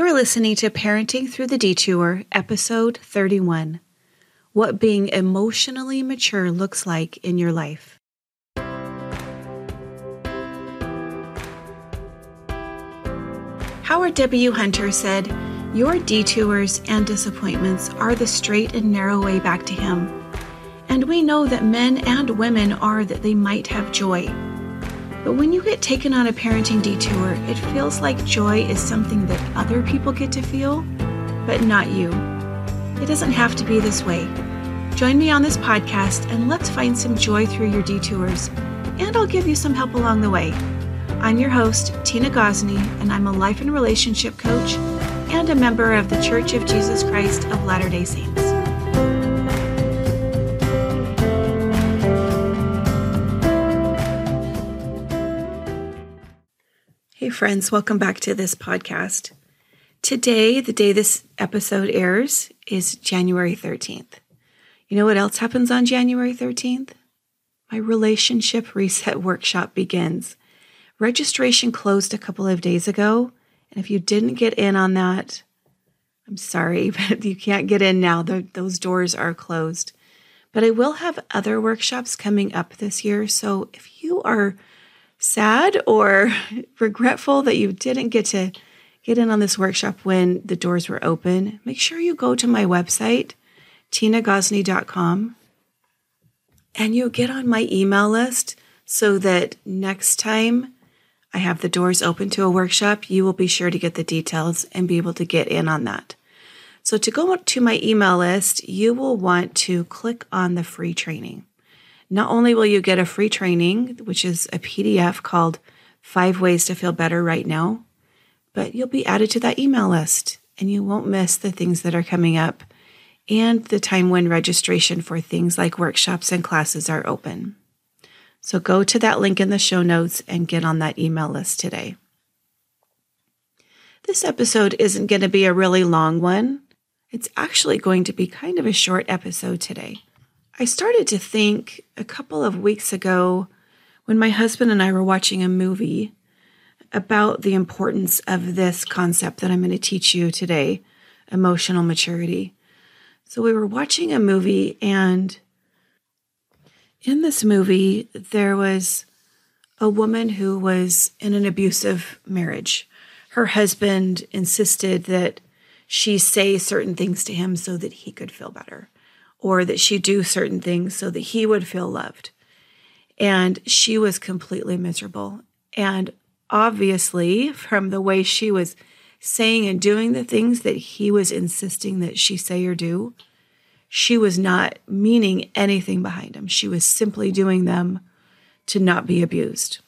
You're listening to Parenting Through the Detour, episode 31 What Being Emotionally Mature Looks Like in Your Life. Howard W. Hunter said, Your detours and disappointments are the straight and narrow way back to Him. And we know that men and women are that they might have joy. But when you get taken on a parenting detour, it feels like joy is something that other people get to feel, but not you. It doesn't have to be this way. Join me on this podcast and let's find some joy through your detours, and I'll give you some help along the way. I'm your host, Tina Gosney, and I'm a life and relationship coach and a member of the Church of Jesus Christ of Latter day Saints. Friends, welcome back to this podcast. Today, the day this episode airs, is January 13th. You know what else happens on January 13th? My relationship reset workshop begins. Registration closed a couple of days ago, and if you didn't get in on that, I'm sorry, but you can't get in now. The, those doors are closed. But I will have other workshops coming up this year. So if you are sad or regretful that you didn't get to get in on this workshop when the doors were open, make sure you go to my website, tinagosney.com, and you'll get on my email list so that next time I have the doors open to a workshop, you will be sure to get the details and be able to get in on that. So, to go to my email list, you will want to click on the free training. Not only will you get a free training, which is a PDF called Five Ways to Feel Better Right Now, but you'll be added to that email list and you won't miss the things that are coming up and the time when registration for things like workshops and classes are open. So go to that link in the show notes and get on that email list today. This episode isn't going to be a really long one. It's actually going to be kind of a short episode today. I started to think a couple of weeks ago when my husband and I were watching a movie about the importance of this concept that I'm going to teach you today emotional maturity. So we were watching a movie, and in this movie, there was a woman who was in an abusive marriage. Her husband insisted that she say certain things to him so that he could feel better or that she do certain things so that he would feel loved. And she was completely miserable. And obviously, from the way she was saying and doing the things that he was insisting that she say or do, she was not meaning anything behind them. She was simply doing them to not be abused.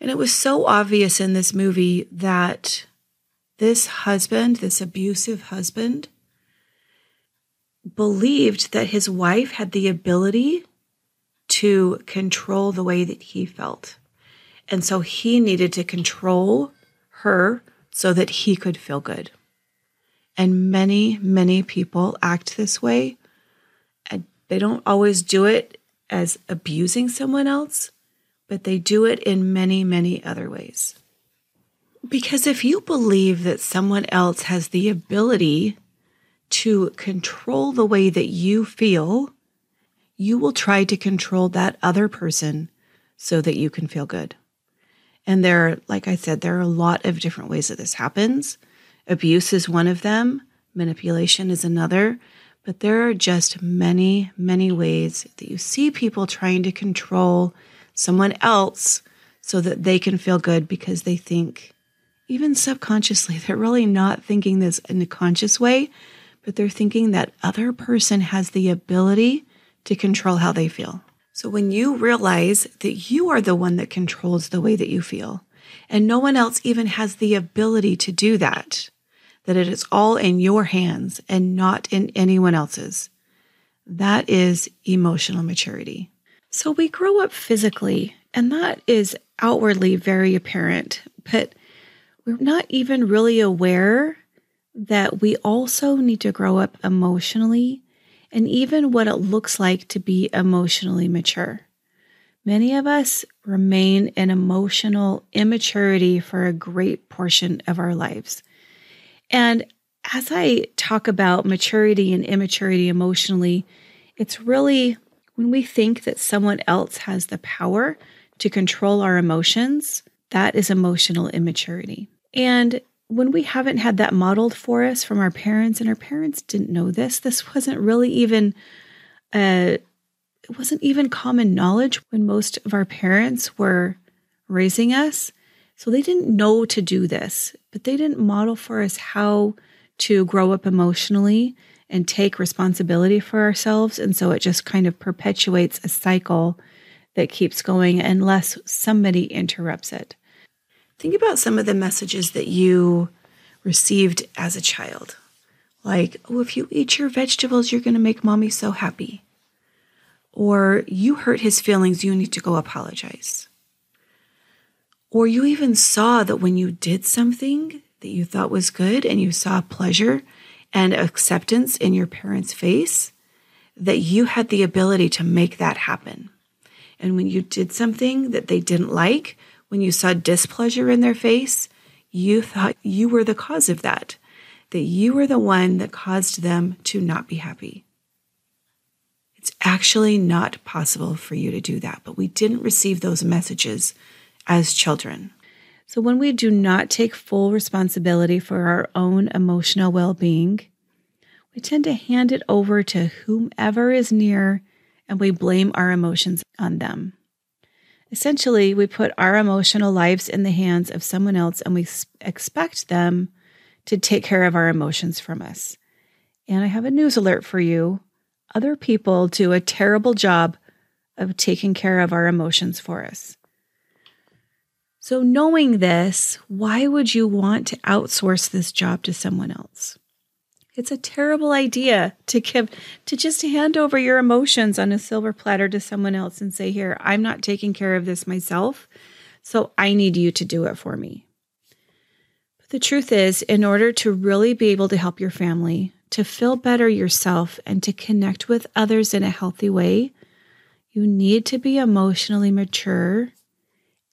And it was so obvious in this movie that this husband, this abusive husband, believed that his wife had the ability to control the way that he felt. And so he needed to control her so that he could feel good. And many, many people act this way. And they don't always do it as abusing someone else, but they do it in many, many other ways. Because if you believe that someone else has the ability to control the way that you feel, you will try to control that other person so that you can feel good. And there, are, like I said, there are a lot of different ways that this happens. Abuse is one of them, manipulation is another, but there are just many, many ways that you see people trying to control someone else so that they can feel good because they think, even subconsciously, they're really not thinking this in a conscious way, but they're thinking that other person has the ability to control how they feel. So when you realize that you are the one that controls the way that you feel, and no one else even has the ability to do that, that it is all in your hands and not in anyone else's, that is emotional maturity. So we grow up physically, and that is outwardly very apparent, but we're not even really aware that we also need to grow up emotionally and even what it looks like to be emotionally mature. Many of us remain in emotional immaturity for a great portion of our lives. And as I talk about maturity and immaturity emotionally, it's really when we think that someone else has the power to control our emotions, that is emotional immaturity. And when we haven't had that modeled for us from our parents, and our parents didn't know this, this wasn't really even uh, it wasn't even common knowledge when most of our parents were raising us. So they didn't know to do this, but they didn't model for us how to grow up emotionally and take responsibility for ourselves. And so it just kind of perpetuates a cycle that keeps going unless somebody interrupts it. Think about some of the messages that you received as a child. Like, oh, if you eat your vegetables, you're going to make mommy so happy. Or you hurt his feelings, you need to go apologize. Or you even saw that when you did something that you thought was good and you saw pleasure and acceptance in your parents' face, that you had the ability to make that happen. And when you did something that they didn't like, when you saw displeasure in their face, you thought you were the cause of that, that you were the one that caused them to not be happy. It's actually not possible for you to do that, but we didn't receive those messages as children. So, when we do not take full responsibility for our own emotional well being, we tend to hand it over to whomever is near and we blame our emotions on them. Essentially, we put our emotional lives in the hands of someone else and we expect them to take care of our emotions from us. And I have a news alert for you other people do a terrible job of taking care of our emotions for us. So, knowing this, why would you want to outsource this job to someone else? It's a terrible idea to give to just hand over your emotions on a silver platter to someone else and say, "Here, I'm not taking care of this myself, so I need you to do it for me." But the truth is, in order to really be able to help your family, to feel better yourself, and to connect with others in a healthy way, you need to be emotionally mature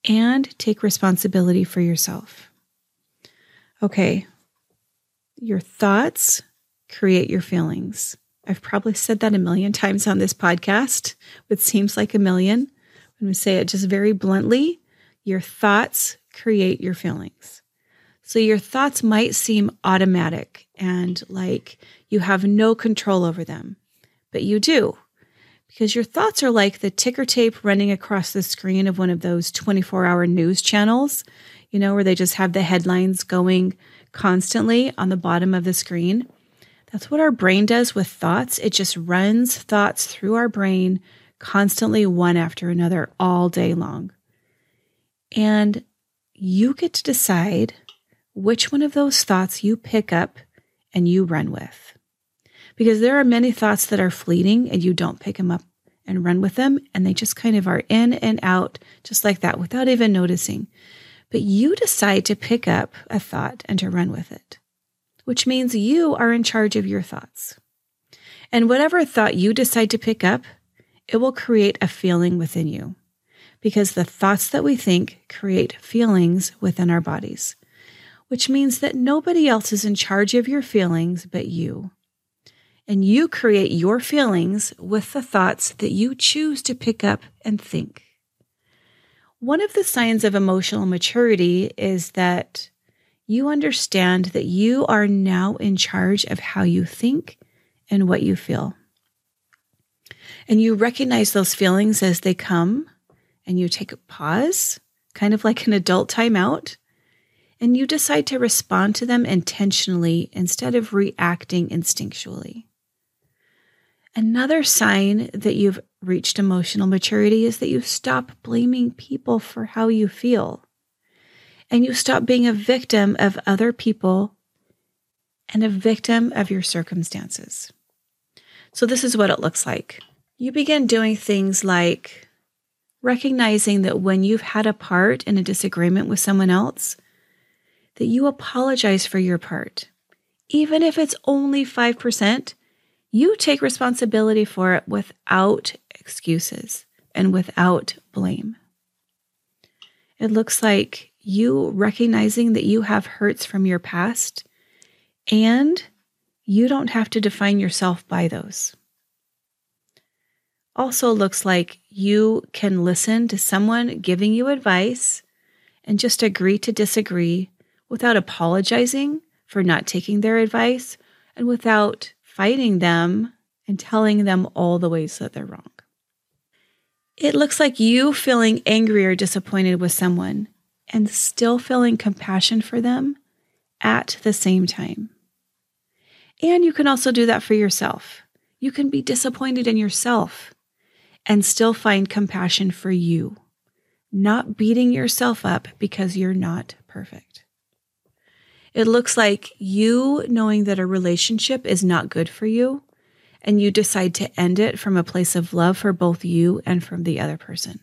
and take responsibility for yourself. Okay, your thoughts create your feelings. I've probably said that a million times on this podcast, which seems like a million. When we say it just very bluntly, your thoughts create your feelings. So your thoughts might seem automatic and like you have no control over them, but you do. Because your thoughts are like the ticker tape running across the screen of one of those 24 hour news channels, you know, where they just have the headlines going constantly on the bottom of the screen. That's what our brain does with thoughts. It just runs thoughts through our brain constantly, one after another, all day long. And you get to decide which one of those thoughts you pick up and you run with. Because there are many thoughts that are fleeting and you don't pick them up and run with them, and they just kind of are in and out, just like that, without even noticing. But you decide to pick up a thought and to run with it which means you are in charge of your thoughts. And whatever thought you decide to pick up, it will create a feeling within you because the thoughts that we think create feelings within our bodies, which means that nobody else is in charge of your feelings but you. And you create your feelings with the thoughts that you choose to pick up and think. One of the signs of emotional maturity is that you understand that you are now in charge of how you think and what you feel. And you recognize those feelings as they come and you take a pause, kind of like an adult timeout, and you decide to respond to them intentionally instead of reacting instinctually. Another sign that you've reached emotional maturity is that you stop blaming people for how you feel and you stop being a victim of other people and a victim of your circumstances. So, this is what it looks like. You begin doing things like recognizing that when you've had a part in a disagreement with someone else, that you apologize for your part. Even if it's only 5%, you take responsibility for it without excuses and without blame. It looks like you recognizing that you have hurts from your past And you don't have to define yourself by those. Also, looks like you can listen to someone giving you advice and just agree to disagree without apologizing for not taking their advice and without fighting them and telling them all the ways that they're wrong. It looks like you feeling angry or disappointed with someone and still feeling compassion for them at the same time. And you can also do that for yourself. You can be disappointed in yourself and still find compassion for you, not beating yourself up because you're not perfect. It looks like you knowing that a relationship is not good for you and you decide to end it from a place of love for both you and from the other person.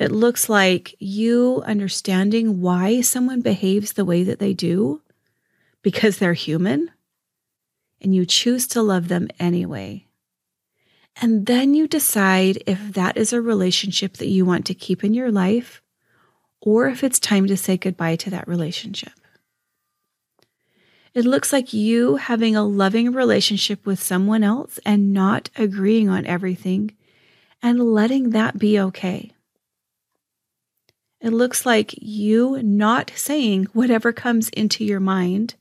It looks like you understanding why someone behaves the way that they do because they're human and you choose to love them anyway. And then you decide if that is a relationship that you want to keep in your life or if it's time to say goodbye to that relationship. It looks like you having a loving relationship with someone else and not agreeing on everything and letting that be okay. It looks like you not saying whatever comes into your mind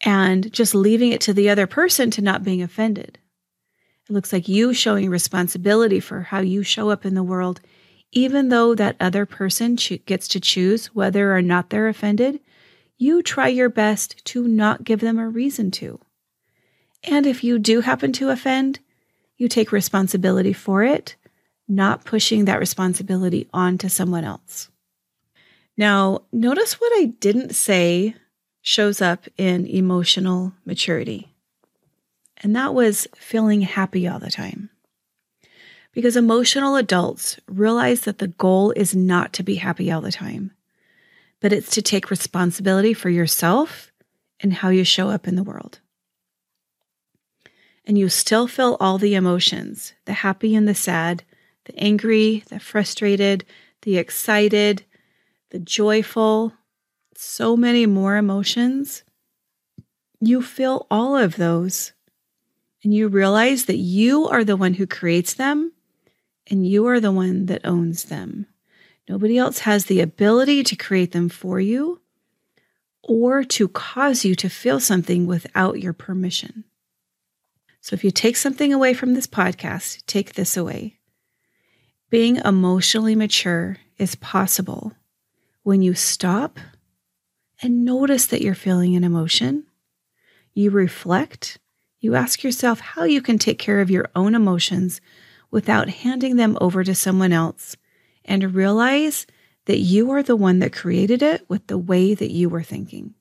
and just leaving it to the other person to not being offended. It looks like you showing responsibility for how you show up in the world, even though that other person gets to choose whether or not they're offended you try your best to not give them a reason to. And if you do happen to offend, you take responsibility for it, not pushing that responsibility onto someone else. Now, notice what I didn't say shows up in emotional maturity. And that was feeling happy all the time. Because emotional adults realize that the goal is not to be happy all the time but it's to take responsibility for yourself and how you show up in the world. And you still feel all the emotions the happy and the sad, the angry, the frustrated, the excited, the joyful, so many more emotions. You feel all of those and you realize that you are the one who creates them and you are the one that owns them. Nobody else has the ability to create them for you or to cause you to feel something without your permission. So if you take something away from this podcast, take this away. Being emotionally mature is possible when you stop and notice that you're feeling an emotion. You reflect, you ask yourself how you can take care of your own emotions without handing them over to someone else and realize that you are the one that created it with the way that you were thinking.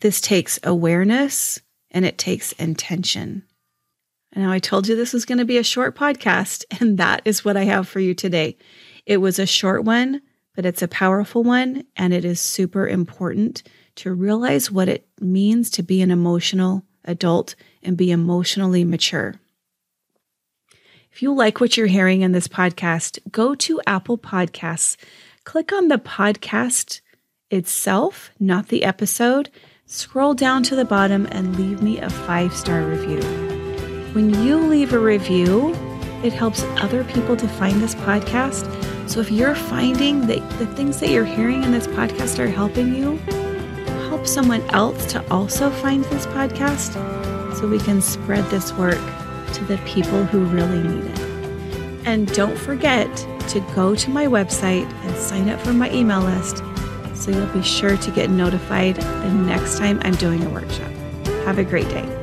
This takes awareness and it takes intention. Now, I told you this was going to be a short podcast, and that is what I have for you today. It was a short one, but it's a powerful one, and it is super important to realize what it means to be an emotional adult and be emotionally mature. If you like what you're hearing in this podcast, go to Apple Podcasts, click on the podcast itself, not the episode. Scroll down to the bottom and leave me a five star review. When you leave a review, it helps other people to find this podcast. So if you're finding that the things that you're hearing in this podcast are helping you, help someone else to also find this podcast so we can spread this work to the people who really need it. And don't forget to go to my website and sign up for my email list so you'll be sure to get notified the next time I'm doing a workshop. Have a great day.